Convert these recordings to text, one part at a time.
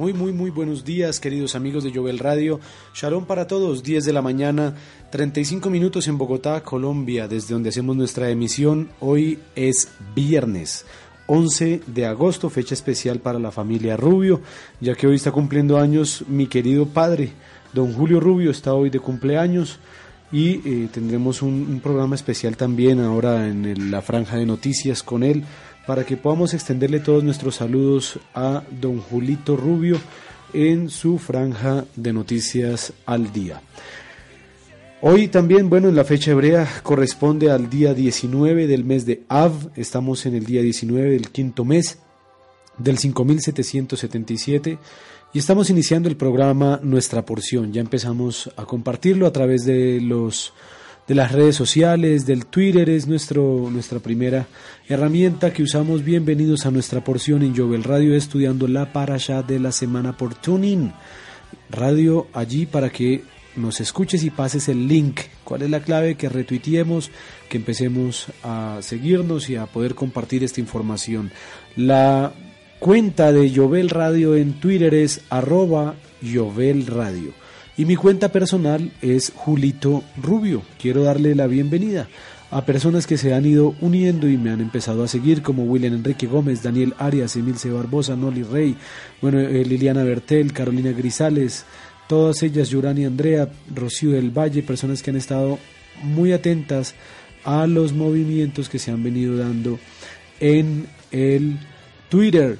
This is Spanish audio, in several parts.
Muy, muy, muy buenos días, queridos amigos de Jovel Radio. Shalom para todos, 10 de la mañana, 35 minutos en Bogotá, Colombia, desde donde hacemos nuestra emisión. Hoy es viernes. 11 de agosto, fecha especial para la familia Rubio, ya que hoy está cumpliendo años mi querido padre, don Julio Rubio, está hoy de cumpleaños y eh, tendremos un, programa especial también ahora en la franja de noticias con él para que podamos extenderle todos nuestros saludos a don Julito Rubio en su franja de noticias al día. Hoy también, bueno, en la fecha hebrea corresponde al día 19 del mes de Av, estamos en el día 19 del quinto mes del 5777 y estamos iniciando el programa Nuestra Porción. Ya empezamos a compartirlo a través de los de las redes sociales, del Twitter, es nuestro, nuestra primera herramienta que usamos. Bienvenidos a nuestra porción en Jovel Radio, estudiando la parasha de la semana por Tuning. Radio allí para que nos escuches y pases el link. ¿Cuál es la clave? Que retuiteemos, que empecemos a seguirnos y a poder compartir esta información. La cuenta de Jovel Radio en Twitter es arroba Jovel Radio. Y mi cuenta personal es Julito Rubio. Quiero darle la bienvenida a personas que se han ido uniendo y me han empezado a seguir, como William Enrique Gómez, Daniel Arias, Emilce Barbosa, Noli Rey, bueno, eh, Liliana Bertel, Carolina Grisales, todas ellas, Yurani Andrea, Rocío del Valle, personas que han estado muy atentas a los movimientos que se han venido dando en el Twitter.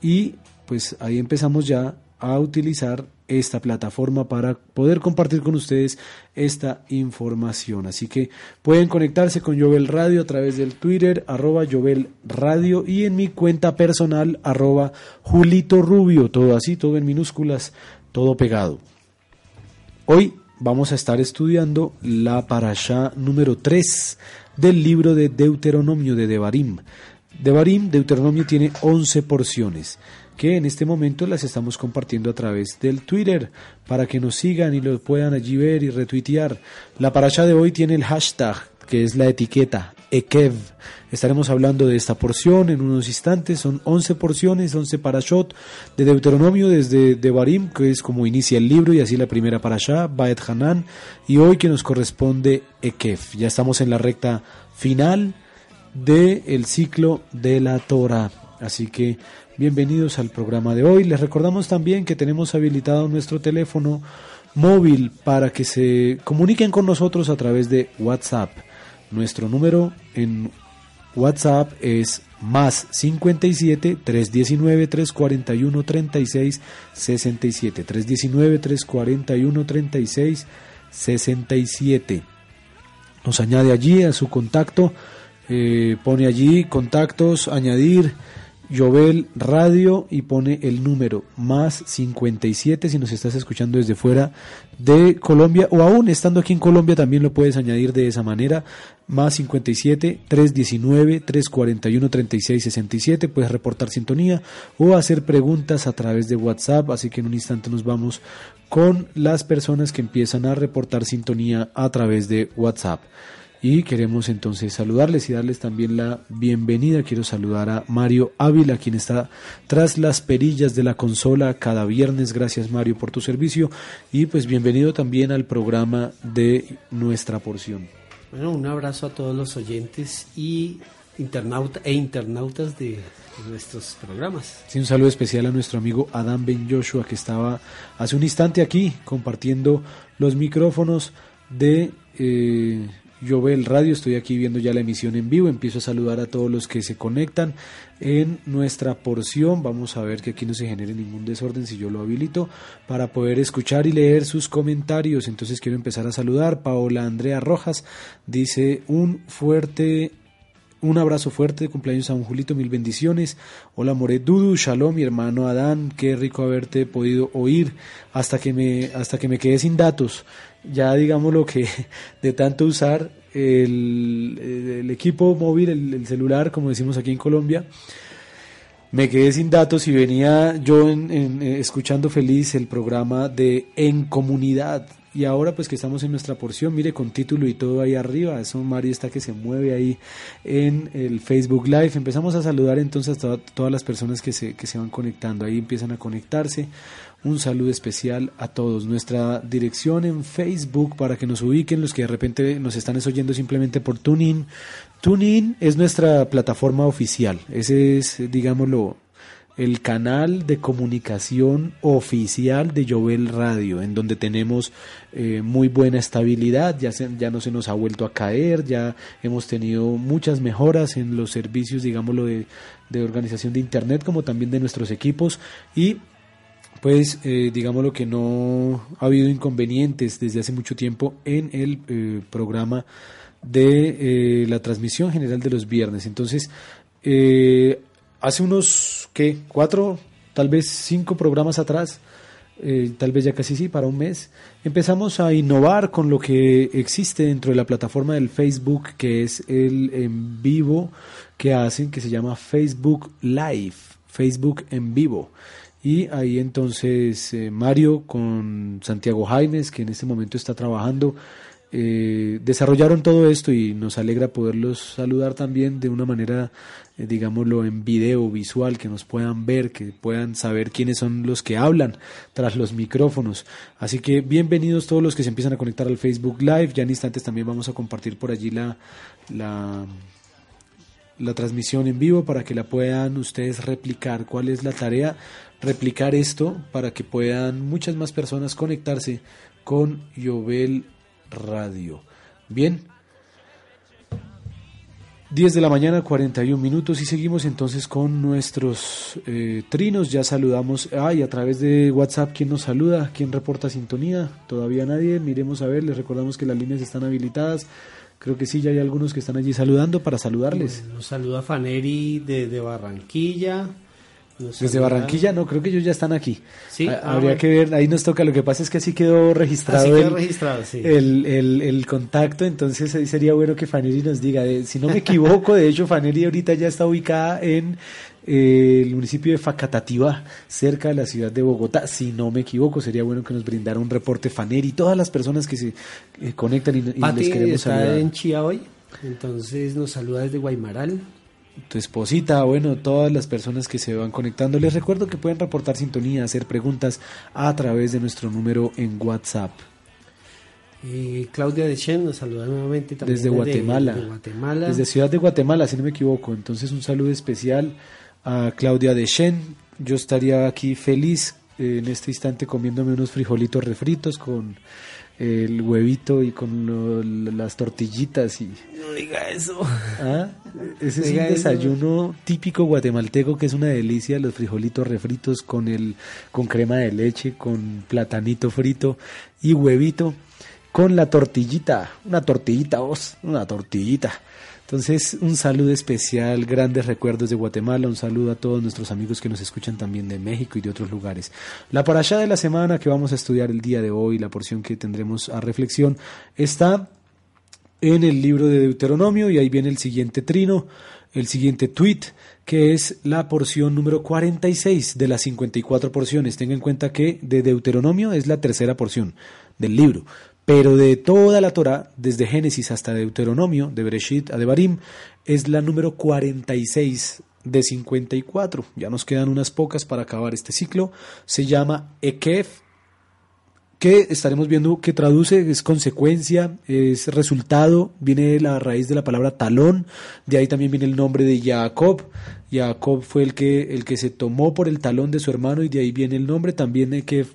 Y pues ahí empezamos ya a utilizar esta plataforma para poder compartir con ustedes esta información. Así que pueden conectarse con Jovel Radio a través del Twitter, arroba Jovel Radio y en mi cuenta personal, arroba Julito Rubio, todo así, todo en minúsculas, todo pegado. Hoy vamos a estar estudiando la parasha número 3 del libro de Deuteronomio de Devarim. Devarim, Deuteronomio tiene 11 porciones que en este momento las estamos compartiendo a través del Twitter para que nos sigan y lo puedan allí ver y retuitear. La paracha de hoy tiene el hashtag que es la etiqueta Ekev. Estaremos hablando de esta porción en unos instantes. Son 11 porciones, 11 parashot de Deuteronomio desde Devarim, que es como inicia el libro y así la primera parashá, Baet Hanan, y hoy que nos corresponde Ekev. Ya estamos en la recta final del el ciclo de la Torah. Así que bienvenidos al programa de hoy. Les recordamos también que tenemos habilitado nuestro teléfono móvil para que se comuniquen con nosotros a través de WhatsApp. Nuestro número en WhatsApp es más 57 319 341 36 67 319 341 36 67 nos añade allí a su contacto eh, pone allí contactos añadir Jovel Radio y pone el número más 57 si nos estás escuchando desde fuera de Colombia o aún estando aquí en Colombia también lo puedes añadir de esa manera más 57 319 341 3667 puedes reportar sintonía o hacer preguntas a través de WhatsApp así que en un instante nos vamos con las personas que empiezan a reportar sintonía a través de WhatsApp y queremos entonces saludarles y darles también la bienvenida. Quiero saludar a Mario Ávila, quien está tras las perillas de la consola cada viernes. Gracias Mario por tu servicio y pues bienvenido también al programa de nuestra porción. Bueno, un abrazo a todos los oyentes y internauta, e internautas de nuestros programas. Sí, un saludo especial a nuestro amigo Adam Ben Joshua que estaba hace un instante aquí compartiendo los micrófonos de... Eh, Jovel Radio. Estoy aquí viendo ya la emisión en vivo. Empiezo a saludar a todos los que se conectan en nuestra porción. Vamos a ver que aquí no se genere ningún desorden si yo lo habilito para poder escuchar y leer sus comentarios. Entonces quiero empezar a saludar. Paola Andrea Rojas dice un fuerte un abrazo fuerte cumpleaños a un Julito, mil bendiciones. Hola More Dudu, Shalom, mi hermano Adán, qué rico haberte podido oír hasta que me, hasta que me quedé sin datos. Ya digamos lo que de tanto usar el, equipo móvil, el, celular, como decimos aquí en Colombia, me quedé sin datos y venía yo en, escuchando feliz el programa de En Comunidad y ahora pues que estamos en nuestra porción, mire con título y todo ahí arriba, eso Mario está que se mueve ahí en el Facebook Live. Empezamos a saludar entonces a todas las personas que se, que se van conectando, ahí empiezan a conectarse. Un saludo especial a todos. Nuestra dirección en Facebook para que nos ubiquen los que de repente nos están oyendo simplemente por TuneIn. TuneIn es nuestra plataforma oficial. Ese es, digámoslo, el canal de comunicación oficial de Jovel Radio, en donde tenemos eh, muy buena estabilidad, ya, ya no se nos ha vuelto a caer, ya hemos tenido muchas mejoras en los servicios, digámoslo, de, de organización de Internet, como también de nuestros equipos y pues eh, digámoslo que no ha habido inconvenientes desde hace mucho tiempo en el eh, programa de eh, la transmisión general de los viernes. Entonces, hace unos, ¿qué? Cuatro, tal vez cinco programas atrás, eh, tal vez ya casi sí, para un mes, empezamos a innovar con lo que existe dentro de la plataforma del Facebook, que es el en vivo que hacen, que se llama Facebook Live, Facebook en vivo. Y ahí entonces eh, Mario con Santiago Jaimes, que en este momento está trabajando eh, desarrollaron todo esto y nos alegra poderlos saludar también de una manera, eh, digámoslo, en video, visual, que nos puedan ver, que puedan saber quiénes son los que hablan tras los micrófonos. Así que bienvenidos todos los que se empiezan a conectar al Facebook Live. Ya en instantes también vamos a compartir por allí la, la, la transmisión en vivo para que la puedan ustedes replicar. ¿Cuál es la tarea? Replicar esto para que puedan muchas más personas conectarse con Yobel Radio. Bien. 10 de la mañana, 41 minutos y seguimos entonces con nuestros eh, trinos. Ya saludamos. Ay, a través de WhatsApp, ¿quién nos saluda? ¿Quién reporta sintonía? Todavía nadie. Miremos a ver, les recordamos que las líneas están habilitadas. Creo que sí, ya hay algunos que están allí saludando para saludarles. Nos saluda Faneri de Barranquilla. Desde Barranquilla, no, creo que ellos ya están aquí. Sí, ah, habría que ver, ahí nos toca. Lo que pasa es que así quedó registrado, el, el, contacto, entonces ahí sería bueno que Faneri nos diga. si no me equivoco, de hecho, Faneri ahorita ya está ubicada en eh, el municipio de Facatativá, cerca de la ciudad de Bogotá. Si no me equivoco, sería bueno que nos brindara un reporte Faneri, todas las personas que se eh, conectan y, les queremos está en Chía hoy, entonces nos saluda desde Guaymaral tu esposita, bueno, todas las personas que se van conectando. Les recuerdo que pueden reportar sintonía, hacer preguntas a través de nuestro número en WhatsApp. Eh, Claudia Dechen nos saluda nuevamente también desde, Guatemala, desde Ciudad de Guatemala, si no me equivoco. Entonces un saludo especial a Claudia Dechen. Yo estaría aquí feliz eh, en este instante comiéndome unos frijolitos refritos con el huevito y con las tortillitas y no diga eso. ¿Ah? ese es un desayuno típico guatemalteco que es una delicia los frijolitos refritos con el con crema de leche con platanito frito y huevito con la tortillita una tortillita vos una tortillita entonces, un saludo especial, grandes recuerdos de Guatemala, un saludo a todos nuestros amigos que nos escuchan también de México y de otros lugares. La parasha de la semana que vamos a estudiar el día de hoy, la porción que tendremos a reflexión, está en el libro de Deuteronomio y ahí viene el siguiente trino, el siguiente tweet, que es la porción número 46 de las 54 porciones. Tenga en cuenta que de Deuteronomio es la tercera porción del libro. Pero de toda la Torah, desde Génesis hasta Deuteronomio, de Bereshit a Devarim, es la número 46 de 54. Ya nos quedan unas pocas para acabar este ciclo. Se llama Ekef, que estaremos viendo que traduce, es consecuencia, es resultado, viene la raíz de la palabra talón, de ahí también viene el nombre de Jacob, Jacob fue el que, el que se tomó por el talón de su hermano y de ahí viene el nombre. También que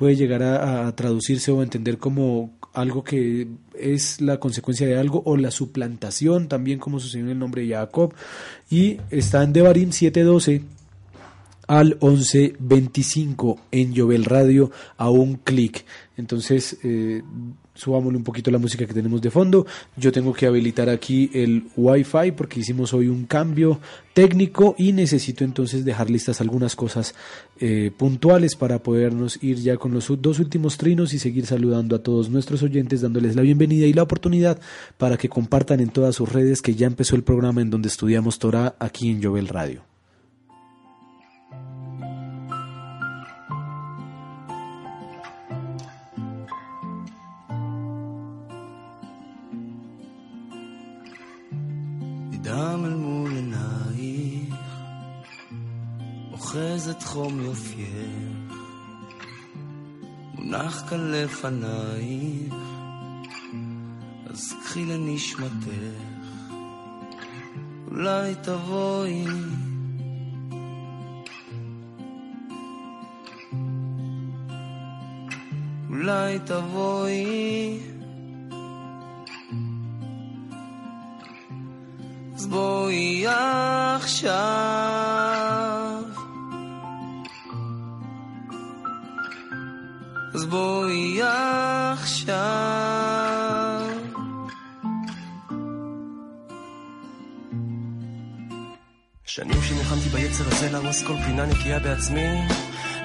puede llegar a, traducirse o a entender como algo que es la consecuencia de algo o la suplantación, también como sucedió en el nombre de Jacob. Y está en Devarim 712 al 1125 en Jovel Radio a un clic. Entonces, eh, subámosle un poquito la música que tenemos de fondo. Yo tengo que habilitar aquí el Wi-Fi porque hicimos hoy un cambio técnico y necesito entonces dejar listas algunas cosas eh, puntuales para podernos ir ya con los dos últimos trinos y seguir saludando a todos nuestros oyentes, dándoles la bienvenida y la oportunidad para que compartan en todas sus redes que ya empezó el programa en donde estudiamos Torah aquí en Jovel Radio. אוחזת חום יופייך, מונח כאן לפנייך, אז קחי לנשמתך, אולי תבואי. אולי תבואי אז בואי עכשיו. בואי עכשיו. שנים שנלחמתי ביצר הזה להרוס כל פינה נקייה בעצמי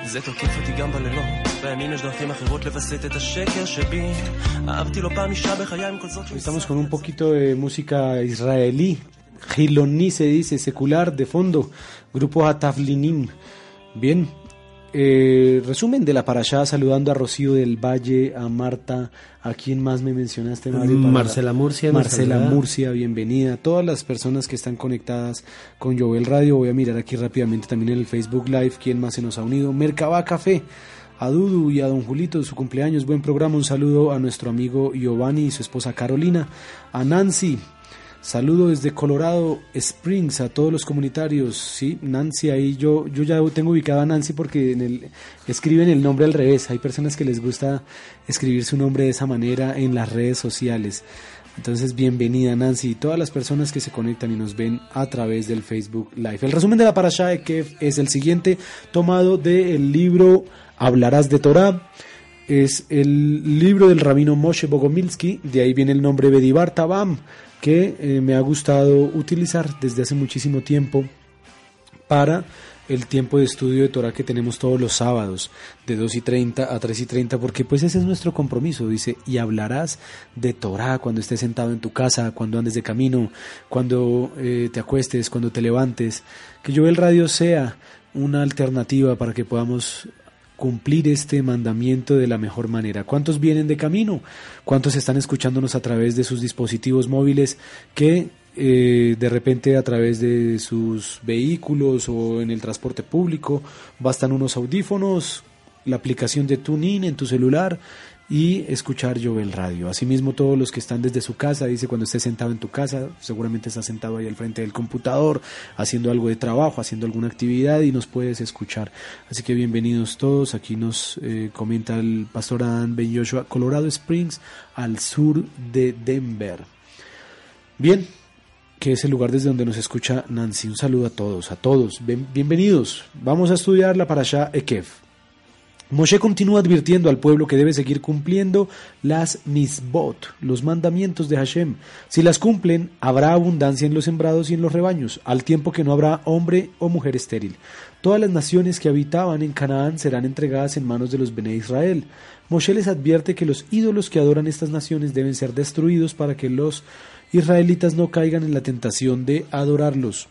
זה תוקף אותי גם בלילות בימים יש דרכים אחרות לווסת את השקר שבי אהבתי לא פעם אישה בחיי עם כל זאת Estamos con un poquito de música israelí Giloní se dice, secular, de fondo, grupo Ataflinim. Bien, eh, resumen de la parashá, saludando a Rocío del Valle, a Marta, a quien más me mencionaste, Mario. Marcela Murcia. Marcela Murcia, bienvenida. Todas las personas que están conectadas con Jovel Radio, voy a mirar aquí rápidamente también en el Facebook Live, quién más se nos ha unido. Mercaba Café. A Dudu y a Don Julito de su cumpleaños, buen programa, un saludo a nuestro amigo Giovanni y su esposa Carolina, a Nancy, Saludo desde Colorado Springs a todos los comunitarios. Sí, Nancy, ahí yo, yo ya tengo ubicada a Nancy porque en el, escriben el nombre al revés. Hay personas que les gusta escribir su nombre de esa manera en las redes sociales. Entonces, bienvenida Nancy y todas las personas que se conectan y nos ven a través del Facebook Live. El resumen de la parasha de Kev es el siguiente, tomado del libro Hablarás de Torah. Es el libro del rabino Moshe Bogomilsky, de ahí viene el nombre Bedibar Tabam que eh, me ha gustado utilizar desde hace muchísimo tiempo para el tiempo de estudio de Torah que tenemos todos los sábados, de 2 y 30 a 3 y 30, porque pues ese es nuestro compromiso, dice, y hablarás de Torah cuando estés sentado en tu casa, cuando andes de camino, cuando eh, te acuestes, cuando te levantes, que yo el radio sea una alternativa para que podamos cumplir este mandamiento de la mejor manera. ¿Cuántos vienen de camino? ¿Cuántos están escuchándonos a través de sus dispositivos móviles que eh, de repente a través de sus vehículos o en el transporte público bastan unos audífonos, la aplicación de TuneIn en tu celular y escuchar el Radio. Asimismo, todos los que están desde su casa, dice cuando estés sentado en tu casa, seguramente estás sentado ahí al frente del computador, haciendo algo de trabajo, haciendo alguna actividad y nos puedes escuchar. Así que bienvenidos todos. Aquí nos eh, comenta el pastor Adán Ben Joshua, Colorado Springs, al sur de Denver. Bien, que es el lugar desde donde nos escucha Nancy. Un saludo a todos, a todos. bienvenidos. Vamos a estudiar la parasha Ekef. Moshe continúa advirtiendo al pueblo que debe seguir cumpliendo las misbot, los mandamientos de Hashem. Si las cumplen, habrá abundancia en los sembrados y en los rebaños, al tiempo que no habrá hombre o mujer estéril. Todas las naciones que habitaban en Canaán serán entregadas en manos de los Bene Israel. Moshe les advierte que los ídolos que adoran estas naciones deben ser destruidos para que los israelitas no caigan en la tentación de adorarlos.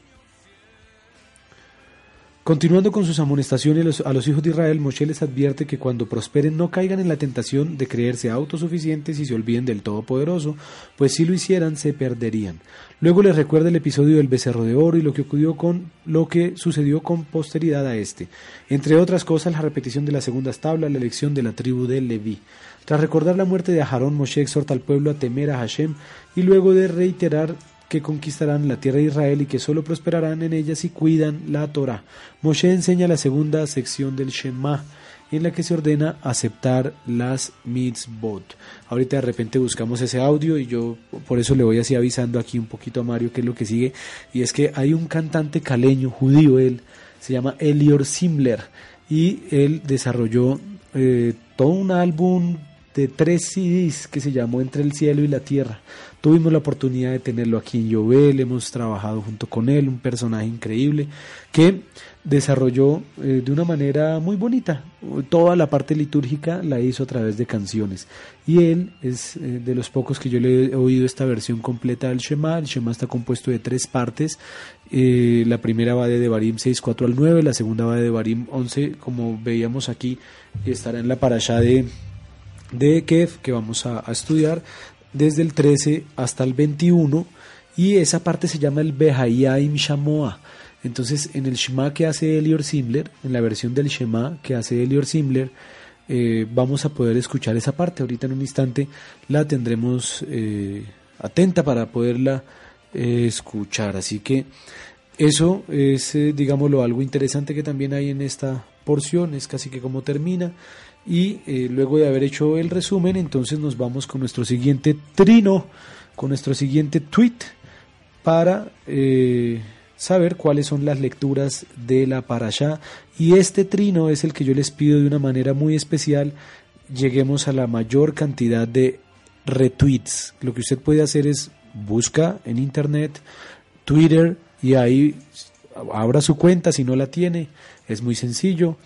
Continuando con sus amonestaciones a los hijos de Israel, Moshe les advierte que cuando prosperen no caigan en la tentación de creerse autosuficientes y se olviden del Todopoderoso, pues si lo hicieran se perderían. Luego les recuerda el episodio del becerro de oro y lo que ocurrió con lo que sucedió con posteridad a este. Entre otras cosas, la repetición de las segundas tablas, la elección de la tribu de Leví. Tras recordar la muerte de Aharón, Moshe exhorta al pueblo a temer a Hashem y luego de reiterar que conquistarán la tierra de Israel y que solo prosperarán en ella si cuidan la Torah. Moshe enseña la segunda sección del Shema, en la que se ordena aceptar las mitzvot. Ahorita de repente buscamos ese audio y yo por eso le voy así avisando aquí un poquito a Mario qué es lo que sigue. Y es que hay un cantante caleño, judío él, se llama Elior Simler y él desarrolló eh, todo un álbum de tres CDs que se llamó Entre el cielo y la tierra. Tuvimos la oportunidad de tenerlo aquí en Jovel, hemos trabajado junto con él, un personaje increíble que desarrolló eh, de una manera muy bonita. Toda la parte litúrgica la hizo a través de canciones. Y él es eh, de los pocos que yo le he oído esta versión completa del Shema. El Shema está compuesto de tres partes. Eh, la primera va de Devarim 6, 4 al 9, la segunda va de Devarim 11, como veíamos aquí, estará en la parasha de, de Kef, que vamos a estudiar, desde el 13 hasta el 21. Y esa parte se llama el Behayaim Shamoa entonces, en el Shema que hace Elior Simler, en la versión del Shema que hace Elior Simler, eh, vamos a poder escuchar esa parte. Ahorita en un instante la tendremos eh, atenta para poderla eh, escuchar. Así que eso es, digámoslo, algo interesante que también hay en esta porción. Es casi que como termina. Y luego de haber hecho el resumen, entonces nos vamos con nuestro siguiente trino, con nuestro siguiente tweet para saber cuáles son las lecturas de la parashá y este trino es el que yo les pido de una manera muy especial lleguemos a la mayor cantidad de retweets. Lo que usted puede hacer es busca en internet Twitter y ahí abra su cuenta si no la tiene. Es muy sencillo.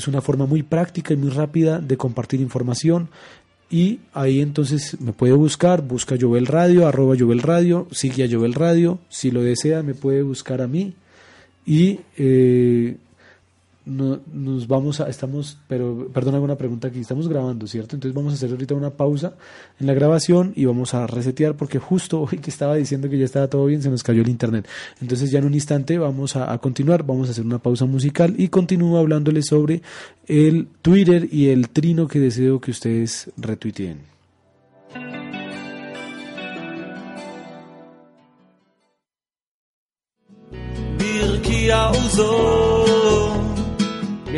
Es una forma muy práctica y muy rápida de compartir información. Y ahí entonces me puede buscar, busca Jovel Radio, arroba Jovel Radio, sigue a Jovel Radio, si lo desea me puede buscar a mí. Y eh, no, nos vamos a, estamos, pero perdón alguna pregunta aquí, estamos grabando, ¿cierto? Entonces vamos a hacer ahorita una pausa en la grabación y vamos a resetear porque justo hoy que estaba diciendo que ya estaba todo bien, se nos cayó el internet. Entonces ya en un instante vamos a, continuar, vamos a hacer una pausa musical y continúo hablándoles sobre el Twitter y el trino que deseo que ustedes retuiteen.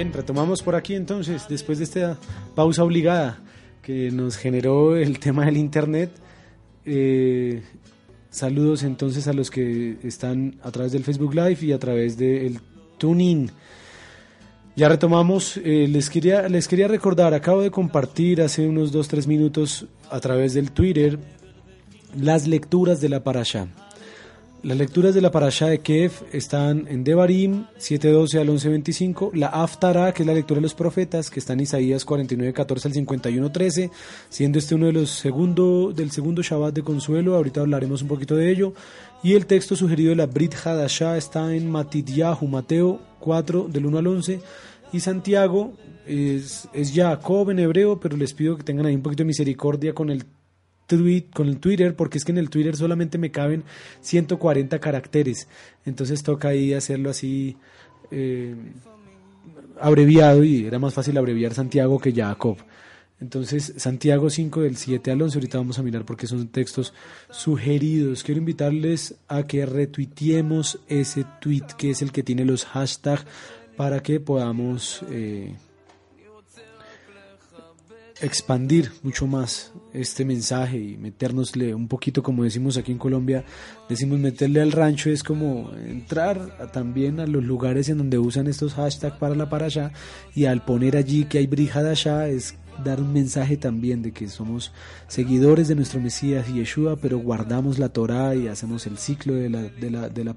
Bien, retomamos por aquí entonces, después de esta pausa obligada que nos generó el tema del Internet. Eh, saludos entonces a los que están a través del Facebook Live y a través del TuneIn. Ya retomamos, eh, les, quería, les quería recordar, acabo de compartir hace unos 2-3 minutos a través del Twitter las lecturas de la Parasha. Las lecturas de la parasha de Kev están en Devarim 7.12 al 11.25, la Aftara, que es la lectura de los profetas, que está en Isaías 49.14 al 51.13, siendo este uno de los segundo, del segundo Shabbat de consuelo, ahorita hablaremos un poquito de ello, y el texto sugerido de la Brit Hadashah está en Matidyahu, Mateo 4 del 1 al 11, y Santiago es, es Jacob en hebreo, pero les pido que tengan ahí un poquito de misericordia con el tweet, con el Twitter, porque es que en el Twitter solamente me caben 140 caracteres. Entonces toca ahí hacerlo así eh, abreviado y era más fácil abreviar Santiago que Jacob. Entonces, Santiago 5 del 7 al 11, ahorita vamos a mirar porque son textos sugeridos. Quiero invitarles a que retuiteemos ese tweet que es el que tiene los hashtags para que podamos eh, expandir mucho más este mensaje y meternosle un poquito, como decimos aquí en Colombia, decimos meterle al rancho, es como entrar también a los lugares en donde usan estos hashtags para la para allá y al poner allí que hay brijada allá es dar un mensaje también de que somos seguidores de nuestro Mesías y Yeshua, pero guardamos la Torah y hacemos el ciclo de la, de la, de la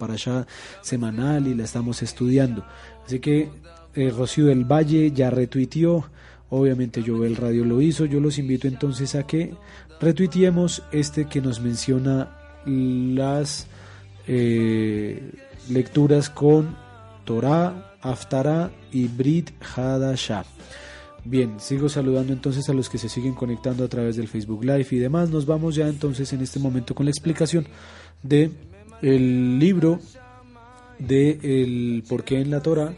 semanal y la estamos estudiando. Así que eh, Rocío del Valle ya retuiteó Obviamente el Radio lo hizo. Yo los invito entonces a que retuiteemos este que nos menciona las eh, lecturas con Torah, Aftara y Brit Hadashah. Bien, sigo saludando entonces a los que se siguen conectando a través del Facebook Live y demás. Nos vamos ya entonces en este momento con la explicación de el libro de el por qué en la Torah,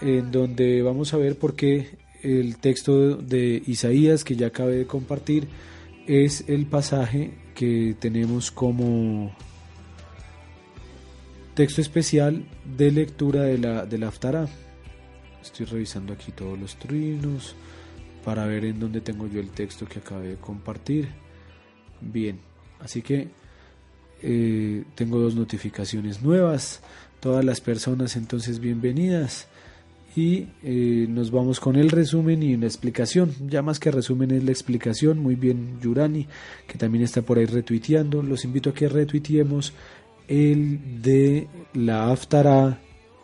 en donde vamos a ver por qué el texto de Isaías que ya acabé de compartir es el pasaje que tenemos como texto especial de lectura de la, de la. Estoy revisando aquí todos los trinos para ver en dónde tengo yo el texto que acabé de compartir. Bien, así que eh, tengo dos notificaciones nuevas. Todas las personas entonces bienvenidas. Y eh, nos vamos con el resumen y una explicación. Ya más que resumen es la explicación. Muy bien, Yurani, que también está por ahí retuiteando. Los invito a que retuiteemos el de la Aftara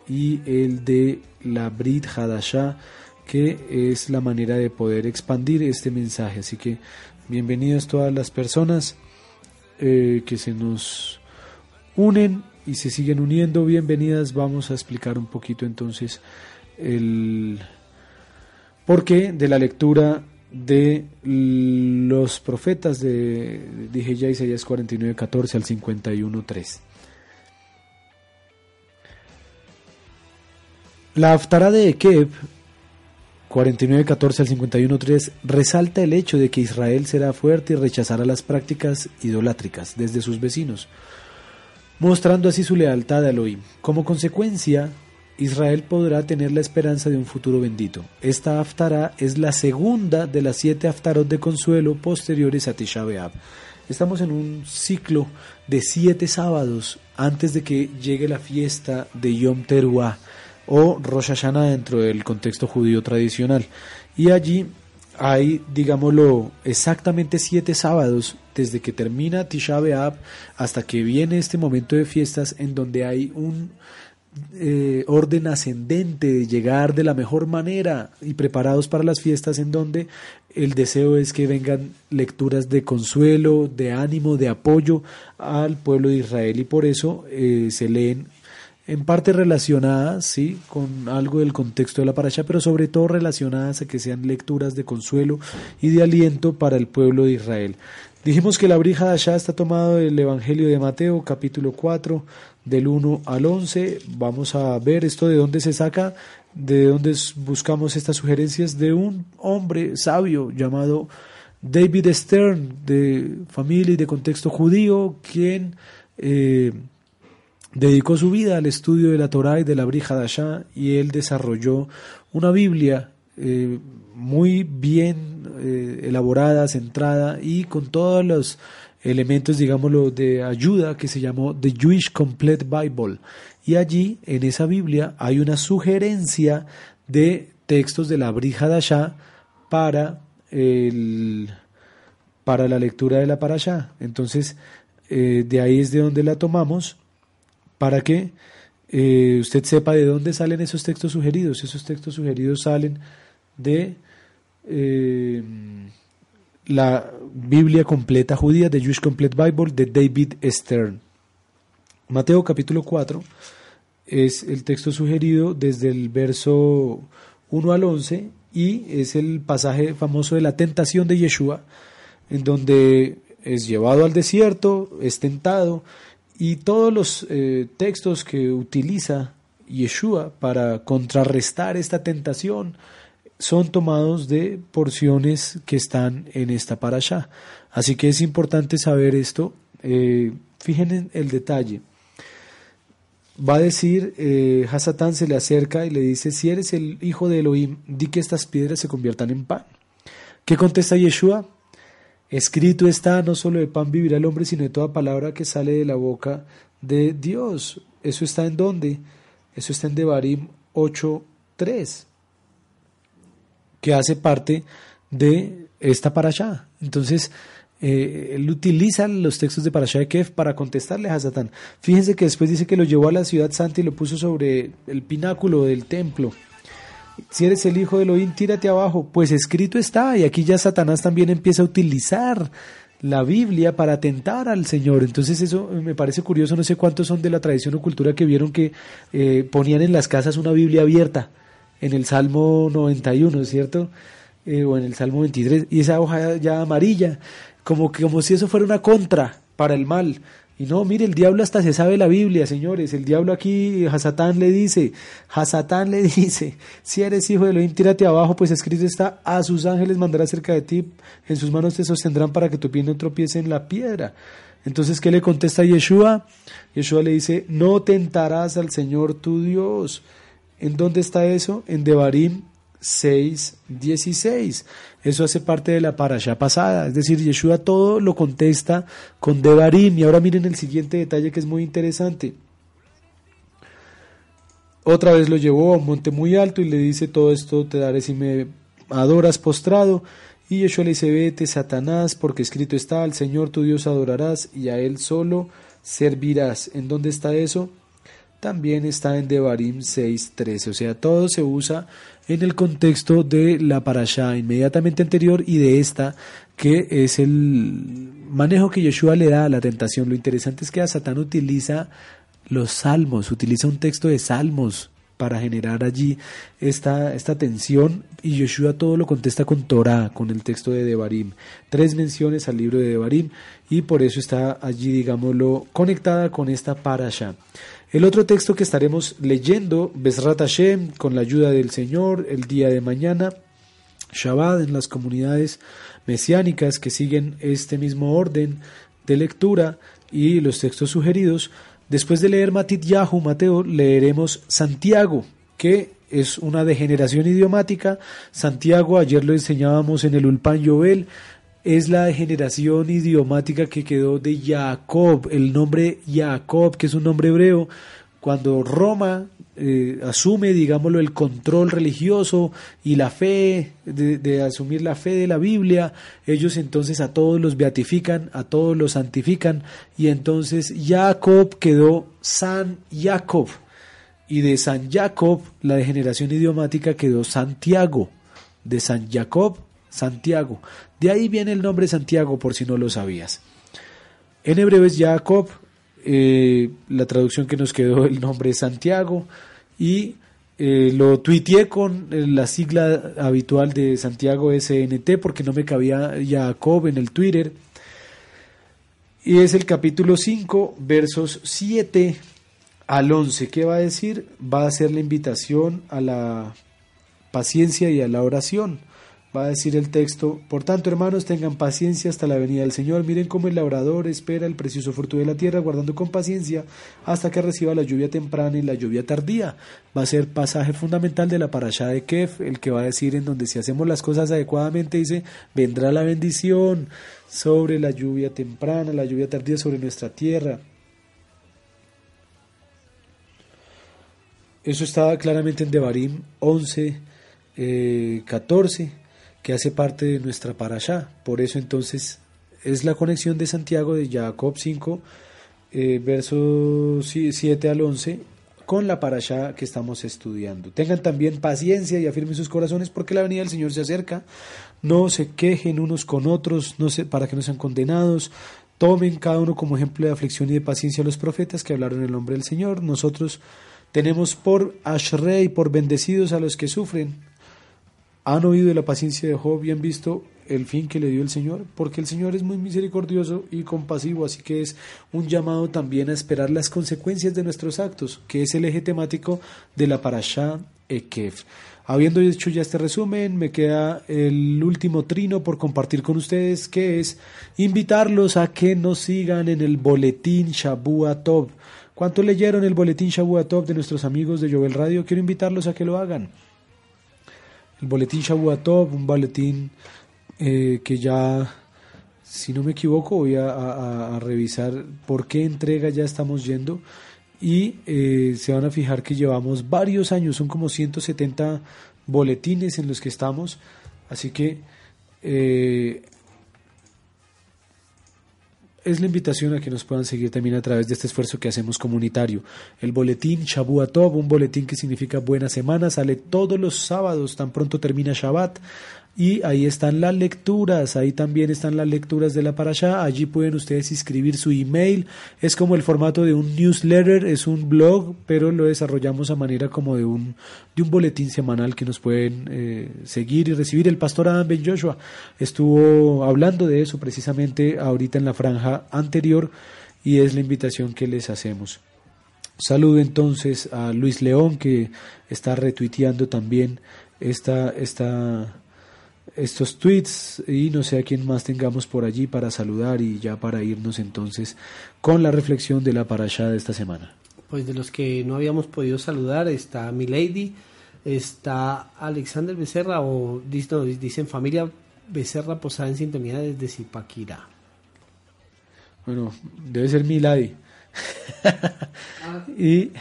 y el de la Brit Hadashah, que es la manera de poder expandir este mensaje. Así que bienvenidos todas las personas eh, que se nos unen y se siguen uniendo. Bienvenidas. Vamos a explicar un poquito entonces el porqué de la lectura de los profetas de, dije ya Isaías 49, 14 al 51, 3. La Aftara de Ekeb, 49.14 al 51.3, resalta el hecho de que Israel será fuerte y rechazará las prácticas idolátricas desde sus vecinos, mostrando así su lealtad a Elohim. Como consecuencia, Israel podrá tener la esperanza de un futuro bendito. Esta Aftara es la segunda de las siete Aftarot de consuelo posteriores a Tisha. Estamos en un ciclo de siete sábados antes de que llegue la fiesta de Yom Teruah o Rosh Hashanah dentro del contexto judío tradicional. Y allí hay, digámoslo, exactamente siete sábados desde que termina Tisha hasta que viene este momento de fiestas en donde hay un eh, orden ascendente de llegar de la mejor manera y preparados para las fiestas en donde el deseo es que vengan lecturas de consuelo, de ánimo, de apoyo al pueblo de Israel y por eso eh, se leen en parte relacionadas, sí, con algo del contexto de la parasha, pero sobre todo relacionadas a que sean lecturas de consuelo y de aliento para el pueblo de Israel. Dijimos que la brija de allá está tomado del Evangelio de Mateo, capítulo 4, del 1 al 11. Vamos a ver esto de dónde se saca, de dónde buscamos estas sugerencias de un hombre sabio llamado David Stern, de familia y de contexto judío, quien eh, Dedicó su vida al estudio de la Torá y de la Brija y él desarrolló una Biblia eh, muy bien eh, elaborada, centrada y con todos los elementos, digámoslo, de ayuda que se llamó The Jewish Complete Bible. Y allí, en esa Biblia, hay una sugerencia de textos de la Brija Dasha para, para la lectura de la Parashá. Entonces, eh, de ahí es de donde la tomamos para que eh, usted sepa de dónde salen esos textos sugeridos. Esos textos sugeridos salen de eh, la Biblia completa judía, de Jewish Complete Bible, de David Stern. Mateo capítulo 4 es el texto sugerido desde el verso 1 al 11 y es el pasaje famoso de la tentación de Yeshua, en donde es llevado al desierto, es tentado y todos los eh, textos que utiliza Yeshua para contrarrestar esta tentación son tomados de porciones que están en esta parasha. Así que es importante saber esto. Eh, fíjense en el detalle. Va a decir, eh, Hasatán se le acerca y le dice, si eres el hijo de Elohim, di que estas piedras se conviertan en pan. ¿Qué contesta Yeshua? Escrito está, no solo de pan vivirá el hombre, sino de toda palabra que sale de la boca de Dios. ¿Eso está en dónde? Eso está en Devarim 8.3, que hace parte de esta parashá. Entonces, eh, él utiliza los textos de Parashá de Kef para contestarle a Satán. Fíjense que después dice que lo llevó a la ciudad santa y lo puso sobre el pináculo del templo si eres el hijo de Elohim, tírate abajo. Pues escrito está, y aquí ya Satanás también empieza a utilizar la Biblia para atentar al Señor. Entonces eso me parece curioso, no sé cuántos son de la tradición o cultura que vieron que eh, ponían en las casas una Biblia abierta en el Salmo 91, ¿cierto? Eh, o en el Salmo 23, y esa hoja ya amarilla, como, que, como si eso fuera una contra para el mal. Y no, mire, el diablo hasta se sabe la Biblia, señores. El diablo aquí, Hasatán le dice, Hasatán le dice, si eres hijo de Elohim, tírate abajo, pues escrito está, a sus ángeles mandará cerca de ti, en sus manos te sostendrán para que tu pie no tropiece en la piedra. Entonces, ¿qué le contesta Yeshua? Yeshua le dice, no tentarás al Señor tu Dios. ¿En dónde está eso? En Devarim 6, 16. Eso hace parte de la parasha pasada. Es decir, Yeshua todo lo contesta con Devarim. Y ahora miren el siguiente detalle que es muy interesante. Otra vez lo llevó a un monte muy alto y le dice, todo esto te daré si me adoras postrado. Y Yeshua le dice, vete, Satanás, porque escrito está, al Señor tu Dios adorarás y a Él solo servirás. ¿En dónde está eso? También está en Devarim 6.13. O sea, todo se usa en el contexto de la parasha inmediatamente anterior y de esta, que es el manejo que Yeshua le da a la tentación. Lo interesante es que a Satán utiliza los salmos, utiliza un texto de salmos para generar allí esta, esta tensión y Yoshua todo lo contesta con Torah, con el texto de Devarim. Tres menciones al libro de Devarim y por eso está allí, digámoslo, conectada con esta parasha. El otro texto que estaremos leyendo, Besrat Hashem, con la ayuda del Señor, el día de mañana, Shabbat en las comunidades mesiánicas que siguen este mismo orden de lectura y los textos sugeridos, Después de leer Matit Yahu, Mateo, leeremos Santiago, que es una degeneración idiomática. Santiago, ayer lo enseñábamos en el Ulpan Yovel, es la degeneración idiomática que quedó de Jacob, el nombre Jacob, que es un nombre hebreo, cuando Roma eh, asume, digámoslo, el control religioso y la fe, de, asumir la fe de la Biblia, ellos entonces a todos los beatifican, a todos los santifican, y entonces Jacob quedó San Jacob, y de San Jacob, la degeneración idiomática quedó Santiago, de San Jacob, Santiago. De ahí viene el nombre Santiago, por si no lo sabías. En hebreo es Jacob, eh, la traducción que nos quedó el nombre es Santiago y eh, lo tuiteé con eh, la sigla habitual de Santiago SNT porque no me cabía Jacob en el Twitter. Y es el capítulo 5, versos 7 al 11. ¿Qué va a decir? Va a ser la invitación a la paciencia y a la oración va a decir el texto, por tanto hermanos tengan paciencia hasta la venida del Señor, miren cómo el labrador espera el precioso fruto de la tierra, guardando con paciencia hasta que reciba la lluvia temprana y la lluvia tardía. Va a ser pasaje fundamental de la parashá de Kef, el que va a decir en donde si hacemos las cosas adecuadamente, dice, vendrá la bendición sobre la lluvia temprana, la lluvia tardía sobre nuestra tierra. Eso está claramente en Devarim 11, 14 eh, que hace parte de nuestra parashá. Por eso entonces es la conexión de Santiago de Jacob 5, eh, versos 7 al 11, con la parashá que estamos estudiando. Tengan también paciencia y afirmen sus corazones porque la venida del Señor se acerca. No se quejen unos con otros no se, para que no sean condenados. Tomen cada uno como ejemplo de aflicción y de paciencia a los profetas que hablaron en el nombre del Señor. Nosotros tenemos por Ashrei, por bendecidos a los que sufren han oído de la paciencia de Job y han visto el fin que le dio el Señor, porque el Señor es muy misericordioso y compasivo, así que es un llamado también a esperar las consecuencias de nuestros actos, que es el eje temático de la Parashá Ekef. Habiendo hecho ya este resumen, me queda el último trino por compartir con ustedes, que es invitarlos a que nos sigan en el boletín Shabua Tov. ¿Cuánto leyeron el boletín Shabua Tov de nuestros amigos de Jovel Radio? Quiero invitarlos a que lo hagan el boletín Shabuatov, un boletín eh, que ya, si no me equivoco, voy a, revisar por qué entrega ya estamos yendo. Y eh, se van a fijar que llevamos varios años, son como 170 boletines en los que estamos, así que eh, es la invitación a que nos puedan seguir también a través de este esfuerzo que hacemos comunitario. El boletín Shabuatov, un boletín que significa buena semana, sale todos los sábados, tan pronto termina Shabbat. Y ahí están las lecturas, ahí también están las lecturas de la parasha, allí pueden ustedes inscribir su email, es como el formato de un newsletter, es un blog, pero lo desarrollamos a manera como de un, de un boletín semanal que nos pueden eh, seguir y recibir. El pastor Adam Ben Joshua estuvo hablando de eso precisamente ahorita en la franja anterior y es la invitación que les hacemos. Saludo entonces a Luis León que está retuiteando también esta, esta estos tweets y no sé a quién más tengamos por allí para saludar y ya para irnos entonces con la reflexión de la parashá de esta semana. Pues de los que no habíamos podido saludar está Milady, está Alexander Becerra o dicen familia Becerra posada en sintonía desde Zipaquirá. Bueno, debe ser Milady. y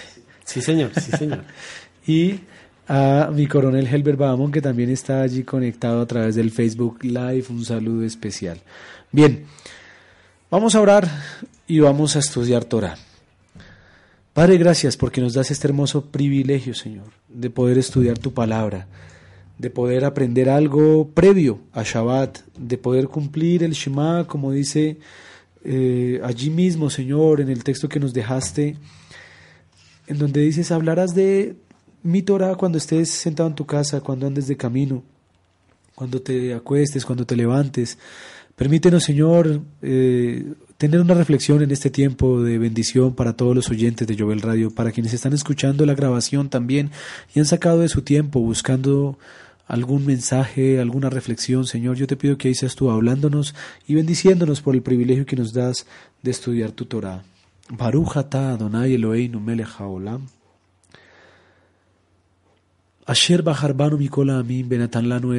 sí señor, sí señor. y a mi coronel Helber Bahamón, que también está allí conectado a través del Facebook Live. Un saludo especial. Bien, vamos a orar y vamos a estudiar Torah. Padre, gracias porque nos das este hermoso privilegio, Señor, de poder estudiar tu palabra, de poder aprender algo previo a Shabbat, de poder cumplir el Shema, como dice eh, allí mismo, Señor, en el texto que nos dejaste, en donde dices, hablarás de mi Torah cuando estés sentado en tu casa, cuando andes de camino, cuando te acuestes, cuando te levantes. Permítenos, Señor, eh, tener una reflexión en este tiempo de bendición para todos los oyentes de Jovel Radio, para quienes están escuchando la grabación también y han sacado de su tiempo buscando algún mensaje, alguna reflexión, Señor, yo te pido que ahí seas tú hablándonos y bendiciéndonos por el privilegio que nos das de estudiar tu Torah. Baruch Adonai Eloheinu melech haolam.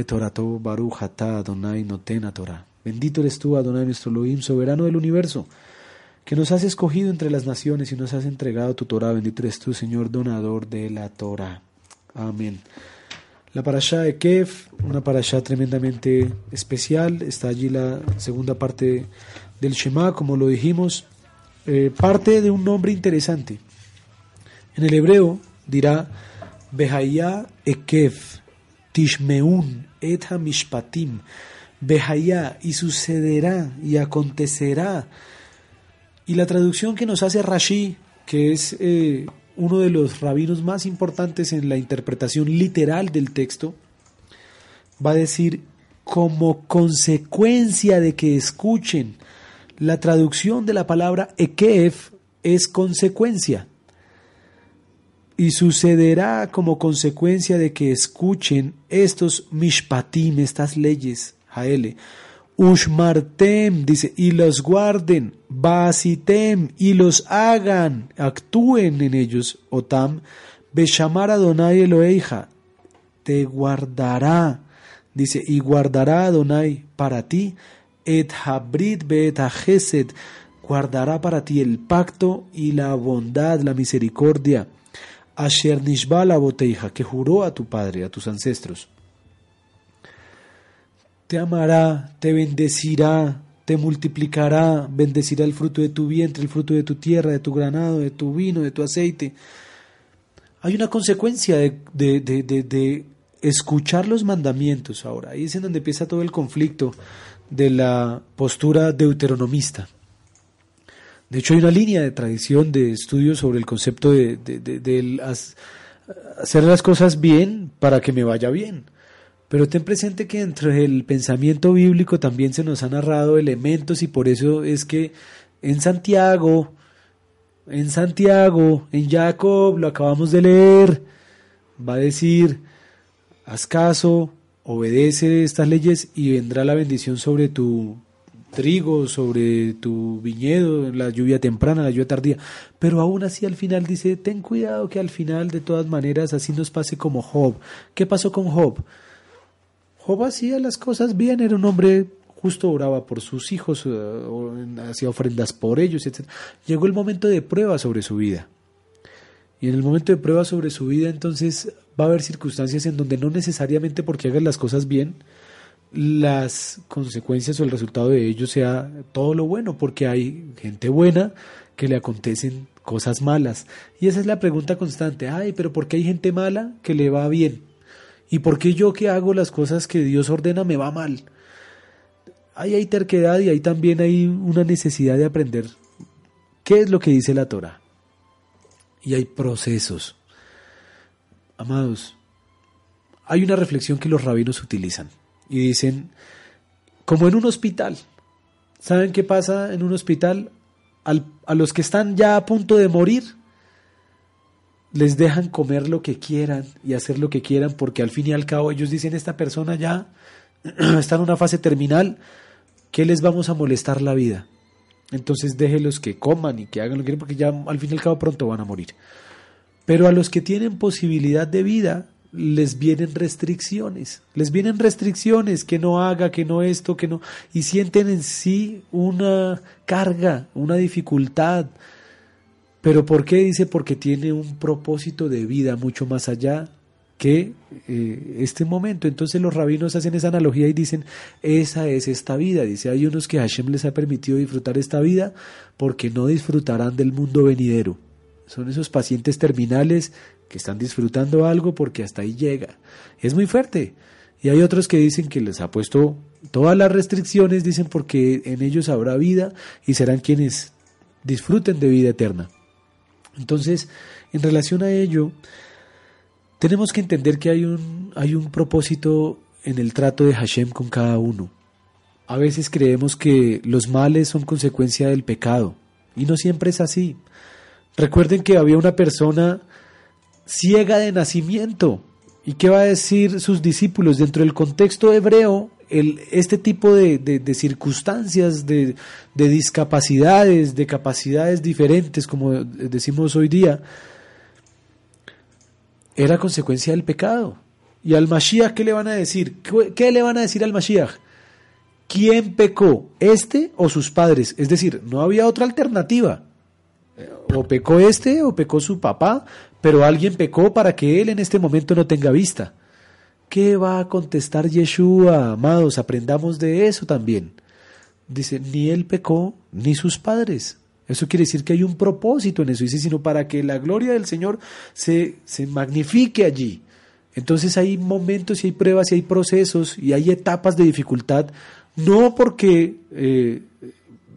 Torato Notena. Bendito eres tú, Adonai, nuestro Elohim, soberano del universo, que nos has escogido entre las naciones y nos has entregado tu Torah. Bendito eres tú, Señor, donador de la Torah. Amén. La parashá de Kef, una parashá tremendamente especial. Está allí la segunda parte del Shema, como lo dijimos. Eh, parte de un nombre interesante. En el hebreo dirá Behaya Ekef, Tishmeun, Et Hamishpatim, Behaya, y sucederá y acontecerá. Y la traducción que nos hace Rashi, que es eh, uno de los rabinos más importantes en la interpretación literal del texto, va a decir como consecuencia de que escuchen. La traducción de la palabra Ekef es consecuencia y sucederá como consecuencia de que escuchen estos mishpatim, estas leyes, Jaele, ushmartem, dice, y los guarden, basitem, y los hagan, actúen en ellos, otam, beshamar Adonai Eloeija, te guardará, dice, y guardará Adonai para ti, et habrit beet guardará para ti el pacto y la bondad, la misericordia, Asher Nishbala Boteija, que juró a tu padre, a tus ancestros. Te amará, te bendecirá, te multiplicará, bendecirá el fruto de tu vientre, el fruto de tu tierra, de tu granado, de tu vino, de tu aceite. Hay una consecuencia de, de, de, de escuchar los mandamientos ahora. Ahí es en donde empieza todo el conflicto de la postura deuteronomista. De hecho, hay una línea de tradición de estudio sobre el concepto de, hacer las cosas bien para que me vaya bien. Pero ten presente que entre el pensamiento bíblico también se nos han narrado elementos y por eso es que en Santiago, en Santiago, en Jacob, lo acabamos de leer, va a decir, haz caso, obedece estas leyes y vendrá la bendición sobre tu trigo, sobre tu viñedo, la lluvia temprana, la lluvia tardía. Pero aún así al final dice, ten cuidado que al final de todas maneras así nos pase como Job. ¿Qué pasó con Job? Job hacía las cosas bien, era un hombre justo, oraba por sus hijos, eh, hacía ofrendas por ellos, etc. Llegó el momento de prueba sobre su vida. Y en el momento de prueba sobre su vida, entonces va a haber circunstancias en donde no necesariamente porque hagas las cosas bien, las consecuencias o el resultado de ello sea todo lo bueno, porque hay gente buena que le acontecen cosas malas. Y esa es la pregunta constante, ay, pero ¿por qué hay gente mala que le va bien? ¿Y por qué yo que hago las cosas que Dios ordena me va mal? Ahí hay terquedad y ahí también hay una necesidad de aprender qué es lo que dice la Torah. Y hay procesos. Amados, hay una reflexión que los rabinos utilizan y dicen, como en un hospital. ¿Saben qué pasa en un hospital? a los que están ya a punto de morir, les dejan comer lo que quieran y hacer lo que quieran porque al fin y al cabo ellos dicen, esta persona ya están en una fase terminal, ¿qué les vamos a molestar la vida? Entonces déjelos que coman y que hagan lo que quieran porque ya al fin y al cabo pronto van a morir. Pero a los que tienen posibilidad de vida, les vienen restricciones, les vienen restricciones, que no haga, que no esto, que no, y sienten en sí una carga, una dificultad. Pero ¿por qué dice? Porque tiene un propósito de vida mucho más allá que eh, este momento. Entonces los rabinos hacen esa analogía y dicen, esa es esta vida. Dice, hay unos que Hashem les ha permitido disfrutar esta vida porque no disfrutarán del mundo venidero. Son esos pacientes terminales que están disfrutando algo porque hasta ahí llega. Es muy fuerte. Y hay otros que dicen que les ha puesto todas las restricciones, dicen porque en ellos habrá vida y serán quienes disfruten de vida eterna. Entonces, en relación a ello, tenemos que entender que hay un, hay un propósito en el trato de Hashem con cada uno. A veces creemos que los males son consecuencia del pecado, y no siempre es así. Recuerden que había una persona ciega de nacimiento. ¿Y qué va a decir sus discípulos? Dentro del contexto hebreo, el, este tipo de, de, circunstancias, de, de, discapacidades, de capacidades diferentes, como decimos hoy día, era consecuencia del pecado. ¿Y al Mashiach qué le van a decir? ¿Qué le van a decir al Mashiach? ¿Quién pecó? ¿Este o sus padres? Es decir, no había otra alternativa. O pecó este o pecó su papá, pero alguien pecó para que él en este momento no tenga vista. ¿Qué va a contestar Yeshua, amados? Aprendamos de eso también. Dice, ni él pecó, ni sus padres. Eso quiere decir que hay un propósito en eso. Dice, sino para que la gloria del Señor se, se magnifique allí. Entonces hay momentos y hay pruebas y hay procesos y hay etapas de dificultad, no porque eh,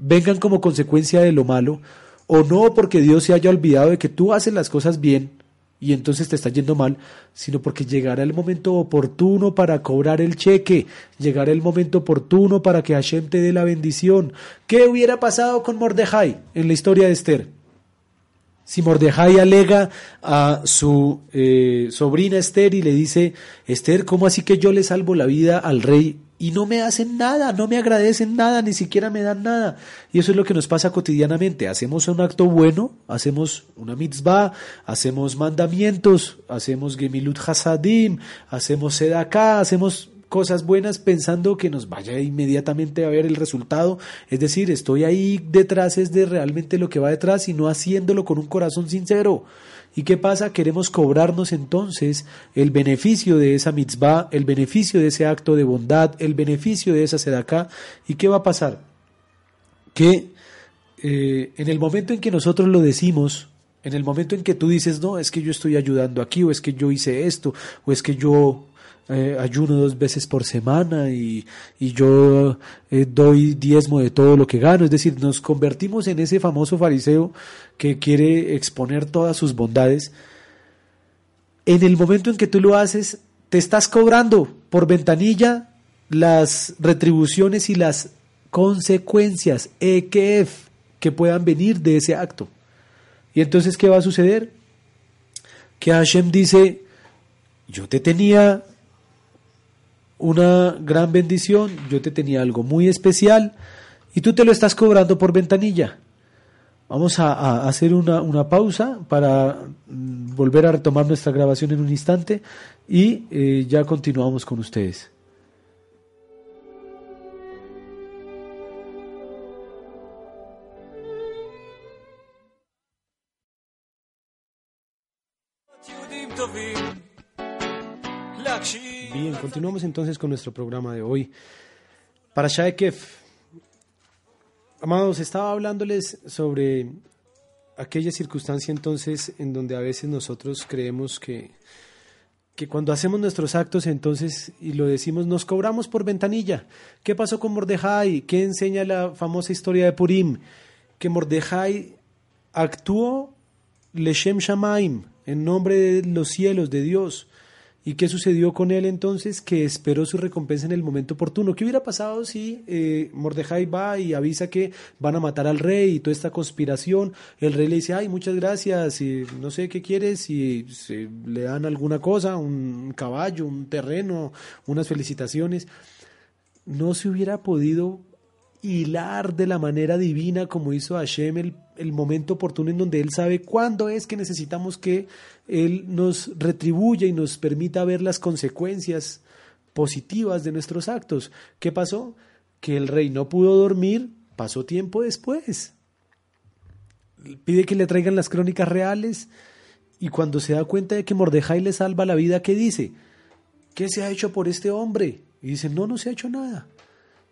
vengan como consecuencia de lo malo, o no porque Dios se haya olvidado de que tú haces las cosas bien y entonces te está yendo mal, sino porque llegará el momento oportuno para cobrar el cheque, llegará el momento oportuno para que Hashem te dé la bendición. ¿Qué hubiera pasado con Mordejai en la historia de Esther? Si Mordejai alega a su eh, sobrina Esther y le dice, Esther, ¿cómo así que yo le salvo la vida al rey y no me hacen nada, no me agradecen nada, ni siquiera me dan nada. Y eso es lo que nos pasa cotidianamente. Hacemos un acto bueno, hacemos una mitzvah, hacemos mandamientos, hacemos gemilut hasadim, hacemos sedaká, hacemos cosas buenas pensando que nos vaya inmediatamente a ver el resultado. Es decir, estoy ahí detrás, es de realmente lo que va detrás y no haciéndolo con un corazón sincero. ¿Y qué pasa? Queremos cobrarnos entonces el beneficio de esa mitzvah, el beneficio de ese acto de bondad, el beneficio de esa sedacá. ¿Y qué va a pasar? Que eh, en el momento en que nosotros lo decimos, en el momento en que tú dices, no, es que yo estoy ayudando aquí, o es que yo hice esto, o es que yo eh, ayuno dos veces por semana y, y yo eh, doy diezmo de todo lo que gano. Es decir, nos convertimos en ese famoso fariseo que quiere exponer todas sus bondades. En el momento en que tú lo haces, te estás cobrando por ventanilla las retribuciones y las consecuencias EKF que puedan venir de ese acto. Y entonces, ¿qué va a suceder? Que Hashem dice, yo te tenía una gran bendición, yo te tenía algo muy especial y tú te lo estás cobrando por ventanilla. Vamos a, hacer una, una, pausa para mm, volver a retomar nuestra grabación en un instante y eh, ya continuamos con ustedes. Bien, continuamos entonces con nuestro programa de hoy. Para Shaekef, amados, estaba hablándoles sobre aquella circunstancia entonces en donde a veces nosotros creemos que, que cuando hacemos nuestros actos entonces y lo decimos nos cobramos por ventanilla. ¿Qué pasó con Mordejai? ¿Qué enseña la famosa historia de Purim? Que Mordejai actuó Leshem Shamaim en nombre de los cielos de Dios ¿Y qué sucedió con él entonces? Que esperó su recompensa en el momento oportuno. ¿Qué hubiera pasado si eh, Mordejai va y avisa que van a matar al rey y toda esta conspiración? El rey le dice, ay, muchas gracias, y no sé qué quieres, y le dan alguna cosa, un caballo, un terreno, unas felicitaciones. no se hubiera podido hilar de la manera divina como hizo Hashem el, momento oportuno en donde Él sabe cuándo es que necesitamos que Él nos retribuya y nos permita ver las consecuencias positivas de nuestros actos. ¿Qué pasó? Que el rey no pudo dormir, pasó tiempo después. Pide que le traigan las crónicas reales y cuando se da cuenta de que Mordejai le salva la vida, ¿qué dice? ¿Qué se ha hecho por este hombre? Y dice, no, no se ha hecho nada.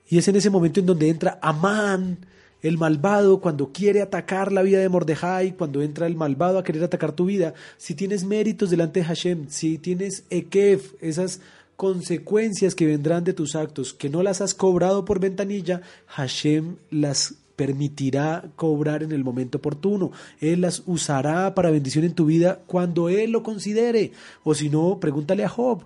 Y es en ese momento en donde entra Amán, el malvado, cuando quiere atacar la vida de Mordejai, cuando entra el malvado a querer atacar tu vida. Si tienes méritos delante de Hashem, si tienes Ekef, esas consecuencias que vendrán de tus actos, que no las has cobrado por ventanilla, Hashem las permitirá cobrar en el momento oportuno. Él las usará para bendición en tu vida cuando Él lo considere. O si no, pregúntale a Job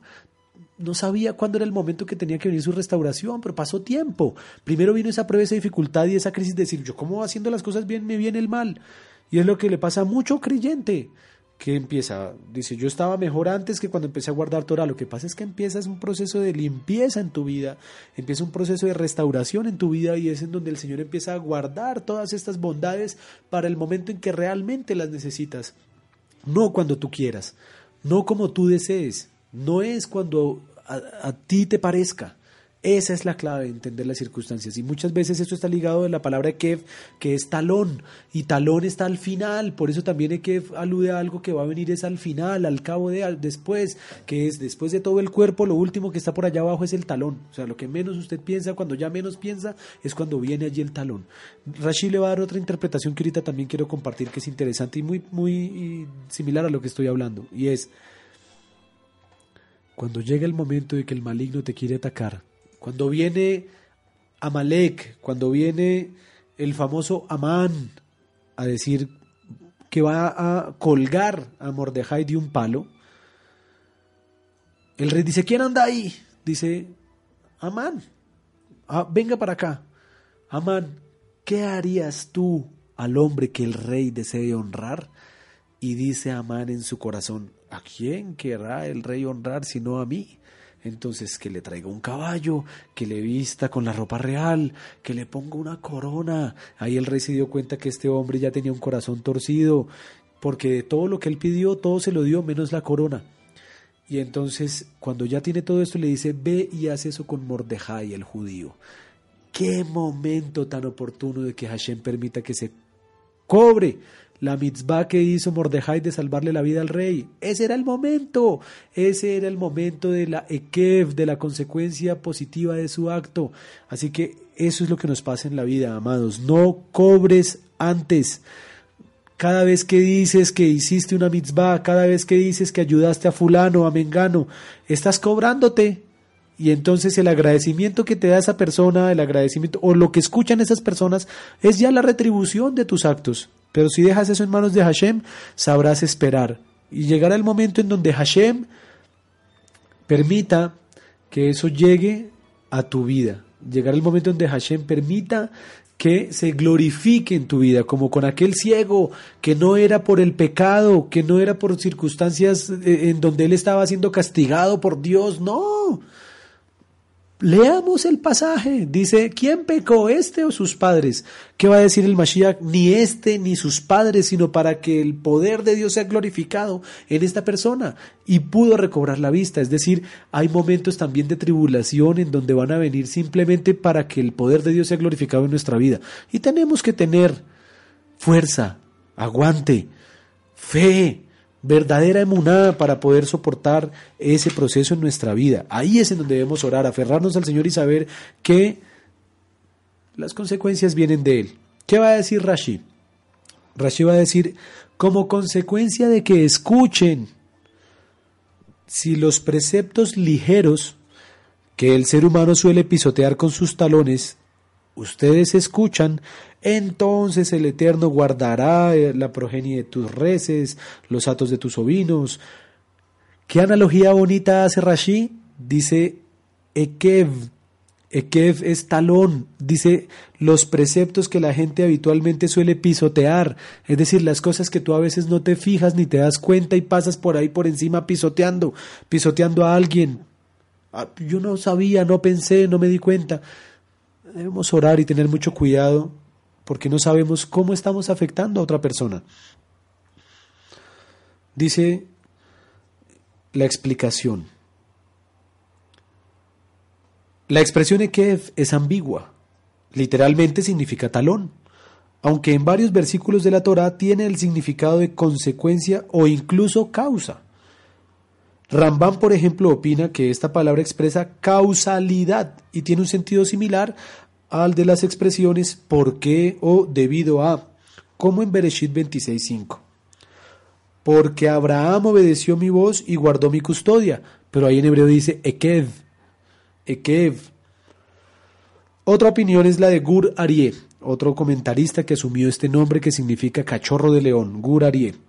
no sabía cuándo era el momento que tenía que venir su restauración, pero pasó tiempo. Primero vino esa prueba, esa dificultad y esa crisis de decir, yo cómo haciendo las cosas bien me viene el mal. Y es lo que le pasa a mucho creyente que empieza, dice, yo estaba mejor antes que cuando empecé a guardar Torah. Lo que pasa es que empieza un proceso de limpieza en tu vida, empieza un proceso de restauración en tu vida y es en donde el Señor empieza a guardar todas estas bondades para el momento en que realmente las necesitas. No cuando tú quieras, no como tú desees, no es cuando a, ti te parezca. Esa es la clave de entender las circunstancias. Y muchas veces esto está ligado a la palabra Kev, que es talón. Y talón está al final. Por eso también Kev alude a algo que va a venir es al final, al cabo de, después, que es después de todo el cuerpo, lo último que está por allá abajo es el talón. O sea, lo que menos usted piensa, cuando ya menos piensa, es cuando viene allí el talón. Rashi le va a dar otra interpretación que ahorita también quiero compartir, que es interesante y muy, muy similar a lo que estoy hablando. Y es cuando llega el momento de que el maligno te quiere atacar, cuando viene Amalek, cuando viene el famoso Amán a decir que va a colgar a Mordejai de un palo, el rey dice, ¿quién anda ahí? Dice, Amán, ah, venga para acá. Amán, ¿qué harías tú al hombre que el rey desee honrar? Y dice Amán en su corazón, ¿a quién querrá el rey honrar sino a mí? Entonces que le traiga un caballo, que le vista con la ropa real, que le ponga una corona. Ahí el rey se dio cuenta que este hombre ya tenía un corazón torcido, porque de todo lo que él pidió, todo se lo dio menos la corona. Y entonces, cuando ya tiene todo esto, le dice, ve y haz eso con Mordejai, el judío. Qué momento tan oportuno de que Hashem permita que se cobre la mitzvah que hizo Mordejai de salvarle la vida al rey. Ese era el momento, ese era el momento de la ekev, de la consecuencia positiva de su acto. Así que eso es lo que nos pasa en la vida, amados. No cobres antes. Cada vez que dices que hiciste una mitzvah, cada vez que dices que ayudaste a fulano, a mengano, estás cobrándote. Y entonces el agradecimiento que te da esa persona, el agradecimiento o lo que escuchan esas personas es ya la retribución de tus actos. Pero si dejas eso en manos de Hashem, sabrás esperar. Y llegará el momento en donde Hashem permita que eso llegue a tu vida. Llegará el momento en donde Hashem permita que se glorifique en tu vida, como con aquel ciego que no era por el pecado, que no era por circunstancias eh, en donde él estaba siendo castigado por Dios, no, Leamos el pasaje. Dice, ¿quién pecó, este o sus padres? ¿Qué va a decir el Mashiach? Ni este ni sus padres, sino para que el poder de Dios sea glorificado en esta persona. Y pudo recobrar la vista. Es decir, hay momentos también de tribulación en donde van a venir simplemente para que el poder de Dios sea glorificado en nuestra vida. Y tenemos que tener fuerza, aguante, fe, verdadera emunada para poder soportar ese proceso en nuestra vida. Ahí es en donde debemos orar, aferrarnos al Señor y saber que las consecuencias vienen de Él. ¿Qué va a decir Rashi? Rashi va a decir, como consecuencia de que escuchen si los preceptos ligeros que el ser humano suele pisotear con sus talones, ustedes escuchan, entonces el Eterno guardará eh, la progenie de tus reces, los atos de tus ovinos. ¿Qué analogía bonita hace Rashi? Dice Ekev. Ekev es talón, dice los preceptos que la gente habitualmente suele pisotear, es decir, las cosas que tú a veces no te fijas ni te das cuenta y pasas por ahí por encima pisoteando, pisoteando a alguien, Ah, yo no sabía, no pensé, no me di cuenta. Debemos orar y tener mucho cuidado porque no sabemos cómo estamos afectando a otra persona. Dice la explicación. La expresión Ekev es ambigua. Literalmente significa talón, aunque en varios versículos de la Torah tiene el significado de consecuencia o incluso causa. Rambam, por ejemplo, opina que esta palabra expresa causalidad y tiene un sentido similar al de las expresiones por qué o debido a, como en Bereshit 26.5. Porque Abraham obedeció mi voz y guardó mi custodia, pero ahí en hebreo dice Ekev, Ekev. Otra opinión es la de Gur Arie, otro comentarista que asumió este nombre que significa cachorro de león, Gur Arie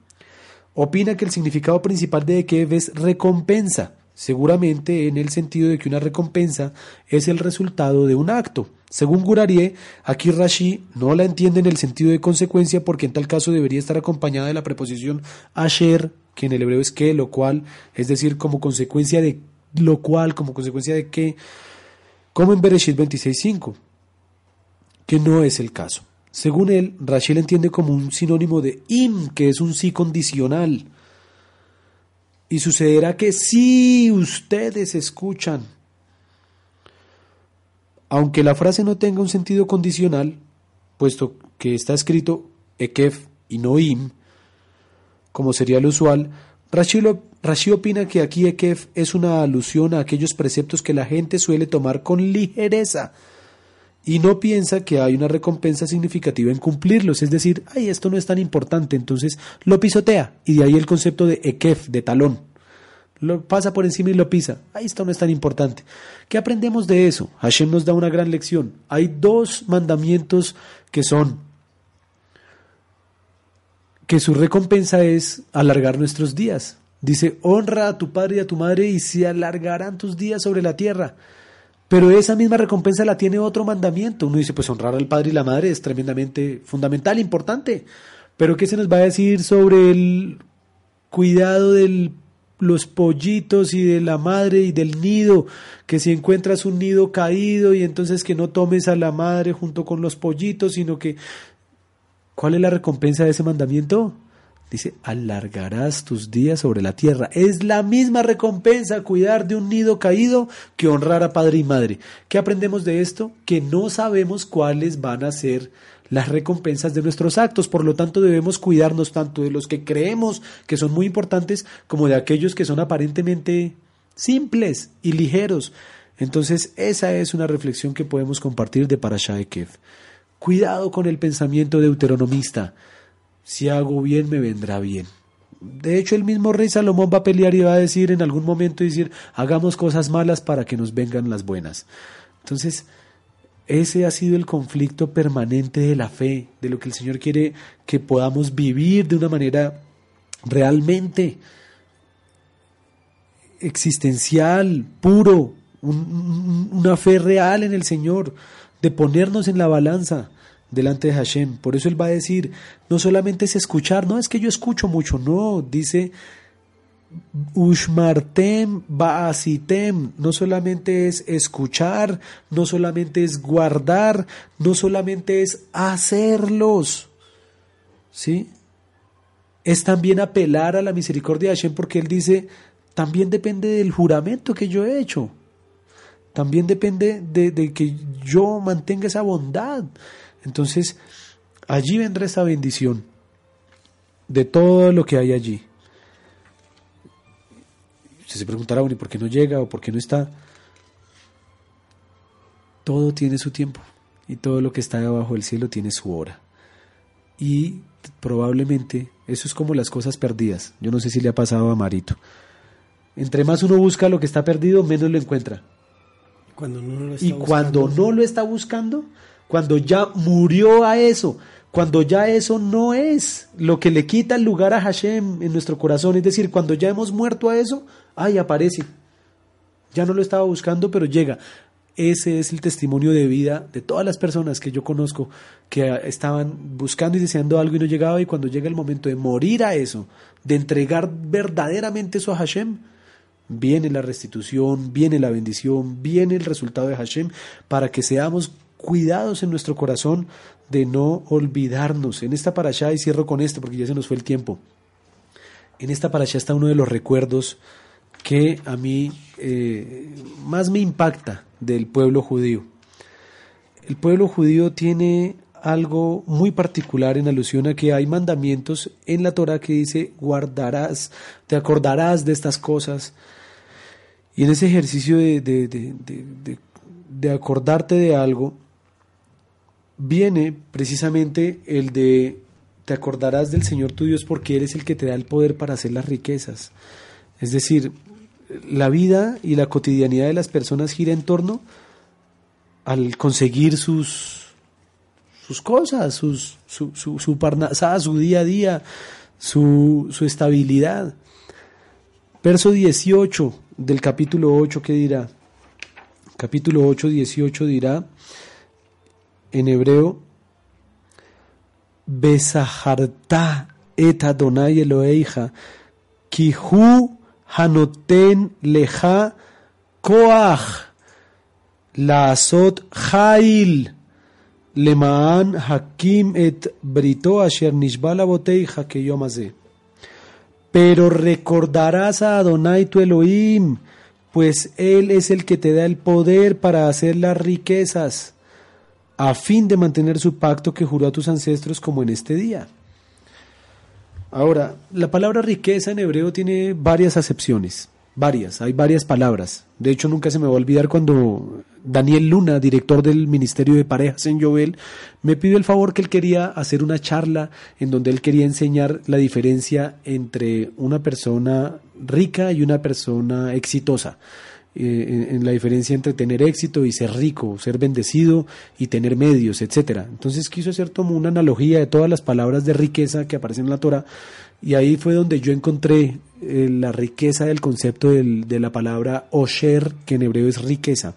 opina que el significado principal de Ekev es recompensa, seguramente en el sentido de que una recompensa es el resultado de un acto. Según Gurarie, aquí Rashi no la entiende en el sentido de consecuencia porque en tal caso debería estar acompañada de la preposición asher, que en el hebreo es que, lo cual, es decir, como consecuencia de lo cual, como consecuencia de que, como en Bereshit 26.5, que no es el caso. Según él, Rachel entiende como un sinónimo de im, que es un sí condicional. Y sucederá que si ustedes escuchan, aunque la frase no tenga un sentido condicional, puesto que está escrito ekef y no im, como sería lo usual, Rashi opina que aquí ekef es una alusión a aquellos preceptos que la gente suele tomar con ligereza, y no piensa que hay una recompensa significativa en cumplirlos, es decir, ay, esto no es tan importante, entonces lo pisotea, y de ahí el concepto de ekef, de talón. Lo pasa por encima y lo pisa. Ay, esto no es tan importante. ¿Qué aprendemos de eso? Hashem nos da una gran lección. Hay dos mandamientos que son que su recompensa es alargar nuestros días. Dice, honra a tu padre y a tu madre y se alargarán tus días sobre la tierra. Pero esa misma recompensa la tiene otro mandamiento. Uno dice, pues honrar al padre y la madre es tremendamente fundamental, importante. Pero ¿qué se nos va a decir sobre el cuidado de los pollitos y de la madre y del nido? Que si encuentras un nido caído y entonces que no tomes a la madre junto con los pollitos, sino que... ¿Cuál es la recompensa de ese mandamiento? Dice, alargarás tus días sobre la tierra. Es la misma recompensa cuidar de un nido caído que honrar a padre y madre. ¿Qué aprendemos de esto? Que no sabemos cuáles van a ser las recompensas de nuestros actos. Por lo tanto, debemos cuidarnos tanto de los que creemos que son muy importantes como de aquellos que son aparentemente simples y ligeros. Entonces, esa es una reflexión que podemos compartir de Parashah Kev. Cuidado con el pensamiento deuteronomista si hago bien me vendrá bien. De hecho, el mismo rey Salomón va a pelear y va a decir en algún momento, decir, hagamos cosas malas para que nos vengan las buenas. Entonces, ese ha sido el conflicto permanente de la fe, de lo que el Señor quiere que podamos vivir de una manera realmente existencial, puro, una fe real en el Señor, de ponernos en la balanza delante de Hashem. Por eso él va a decir, no solamente es escuchar, no es que yo escucho mucho, no, dice Ushmartem Baasitem, no solamente es escuchar, no solamente es guardar, no solamente es hacerlos, ¿sí? Es también apelar a la misericordia de Hashem porque él dice, también depende del juramento que yo he hecho, también depende de, de que yo mantenga esa bondad. Entonces, allí vendrá esa bendición de todo lo que hay allí. Usted se preguntará, bueno, ¿y por qué no llega o por qué no está? Todo tiene su tiempo y todo lo que está debajo del cielo tiene su hora. Y probablemente eso es como las cosas perdidas. Yo no sé si le ha pasado a Marito. Entre más uno busca lo que está perdido, menos lo encuentra. Cuando lo y cuando no lo está buscando, cuando ya murió a eso, cuando ya eso no es lo que le quita el lugar a Hashem en nuestro corazón, es decir, cuando ya hemos muerto a eso, ay, aparece. Ya no lo estaba buscando, pero llega. Ese es el testimonio de vida de todas las personas que yo conozco que estaban buscando y deseando algo y no llegaba y cuando llega el momento de morir a eso, de entregar verdaderamente eso a Hashem, viene la restitución, viene la bendición, viene el resultado de Hashem, para que seamos cuidados en nuestro corazón de no olvidarnos. En esta parasha, y cierro con esto porque ya se nos fue el tiempo, en esta parasha está uno de los recuerdos que a mí eh, más me impacta del pueblo judío. El pueblo judío tiene algo muy particular en alusión a que hay mandamientos en la Torah que dice guardarás, te acordarás de estas cosas. Y en ese ejercicio de, de acordarte de algo, viene precisamente el de te acordarás del Señor tu Dios porque eres el que te da el poder para hacer las riquezas. Es decir, la vida y la cotidianidad de las personas gira en torno al conseguir sus, sus cosas, sus, su, su, su, su día a día, su, su estabilidad. Verso 18 del capítulo 8, ¿qué dirá? Capítulo 8, 18 dirá en hebreo, Besahartá et Adonai Eloheija, Kihu Hanoten Leja Koach, Laazot Jail, Lemaan Hakim et Brito Asher Nishbala Boteija Keyomazé. Pero recordarás a Adonai tu Elohim, pues Él es el que te da el poder para hacer las riquezas a fin de mantener su pacto que juró a tus ancestros como en este día. Ahora, la palabra riqueza en hebreo tiene varias acepciones, varias, hay varias palabras. De hecho, nunca se me va a olvidar cuando Daniel Luna, director del Ministerio de Parejas en Jovel, me pidió el favor que él quería hacer una charla en donde él quería enseñar la diferencia entre una persona rica y una persona exitosa. Eh, en, la diferencia entre tener éxito y ser rico, ser bendecido y tener medios, etcétera. Entonces quiso hacer como una analogía de todas las palabras de riqueza que aparecen en la Torah y ahí fue donde yo encontré eh, la riqueza del concepto de la palabra osher, que en hebreo es riqueza,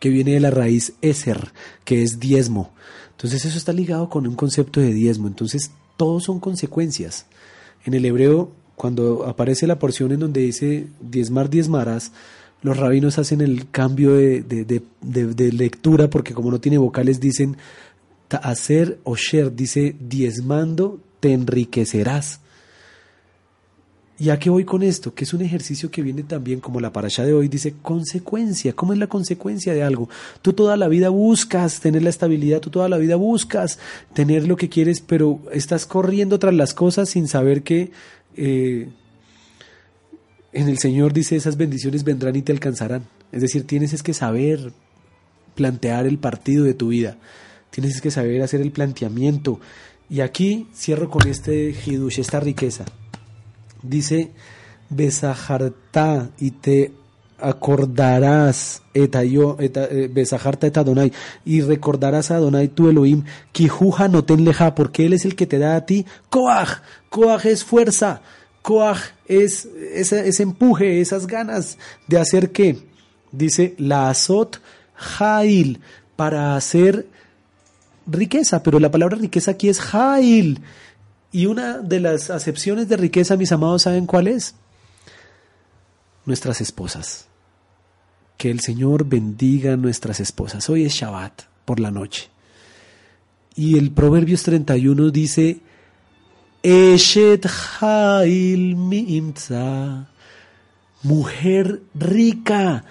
que viene de la raíz eser, que es diezmo. Entonces eso está ligado con un concepto de diezmo. Entonces todos son consecuencias. En el hebreo cuando aparece la porción en donde dice diezmar, diezmarás, los rabinos hacen el cambio de, lectura porque como no tiene vocales dicen hacer o sher, dice diezmando te enriquecerás. ¿Y a qué voy con esto? Que es un ejercicio que viene también, como la parasha de hoy, dice consecuencia. ¿Cómo es la consecuencia de algo? Tú toda la vida buscas tener la estabilidad, tú toda la vida buscas tener lo que quieres, pero estás corriendo tras las cosas sin saber que eh, en el Señor dice esas bendiciones vendrán y te alcanzarán. Es decir, tienes es que saber plantear el partido de tu vida. Tienes que saber hacer el planteamiento. Y aquí cierro con este hidush, esta riqueza. Dice, besajarta y te acordarás etayo, eta, eh, besajarta et Adonai y recordarás a Adonai tu Elohim, kijuja no ten leja, porque Él es el que te da a ti koach. Koach es fuerza. Koach es ese, empuje, esas ganas de hacer qué. Dice la azot jail para hacer riqueza, pero la palabra riqueza aquí es jail. Y una de las acepciones de riqueza, mis amados, ¿saben cuál es? Nuestras esposas. Que el Señor bendiga a nuestras esposas. Hoy es Shabbat por la noche. Y el Proverbios 31 dice, Eshet Hail Miimza, mujer rica,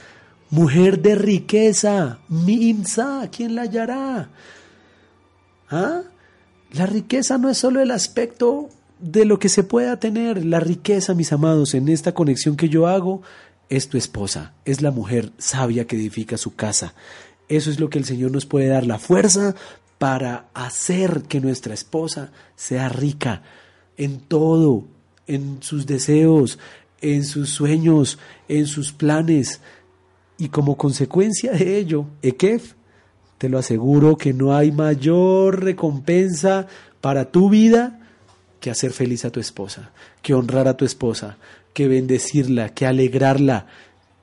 mujer de riqueza, Miimza, ¿quién la hallará? ¿Ah? La riqueza no es solo el aspecto de lo que se pueda tener, la riqueza, mis amados, en esta conexión que yo hago, es tu esposa, es la mujer sabia que edifica su casa. Eso es lo que el Señor nos puede dar, la fuerza para hacer que nuestra esposa sea rica, en todo, en sus deseos, en sus sueños, en sus planes. Y como consecuencia de ello, Ekef, te lo aseguro que no hay mayor recompensa para tu vida que hacer feliz a tu esposa, que honrar a tu esposa, que bendecirla, que alegrarla,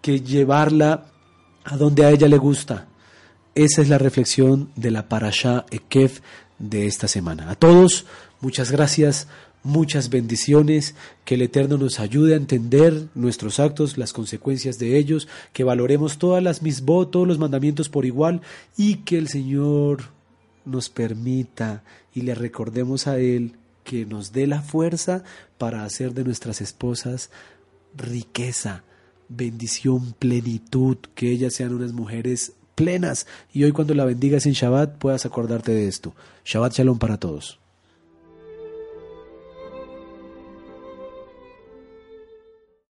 que llevarla a donde a ella le gusta. Esa es la reflexión de la Parashá Ekef de esta semana. A todos, muchas gracias muchas bendiciones, que el Eterno nos ayude a entender nuestros actos, las consecuencias de ellos, que valoremos todas las misbot, todos los mandamientos por igual y que el Señor nos permita y le recordemos a Él que nos dé la fuerza para hacer de nuestras esposas riqueza, bendición, plenitud, que ellas sean unas mujeres plenas y hoy cuando la bendigas en Shabbat puedas acordarte de esto. Shabbat Shalom para todos.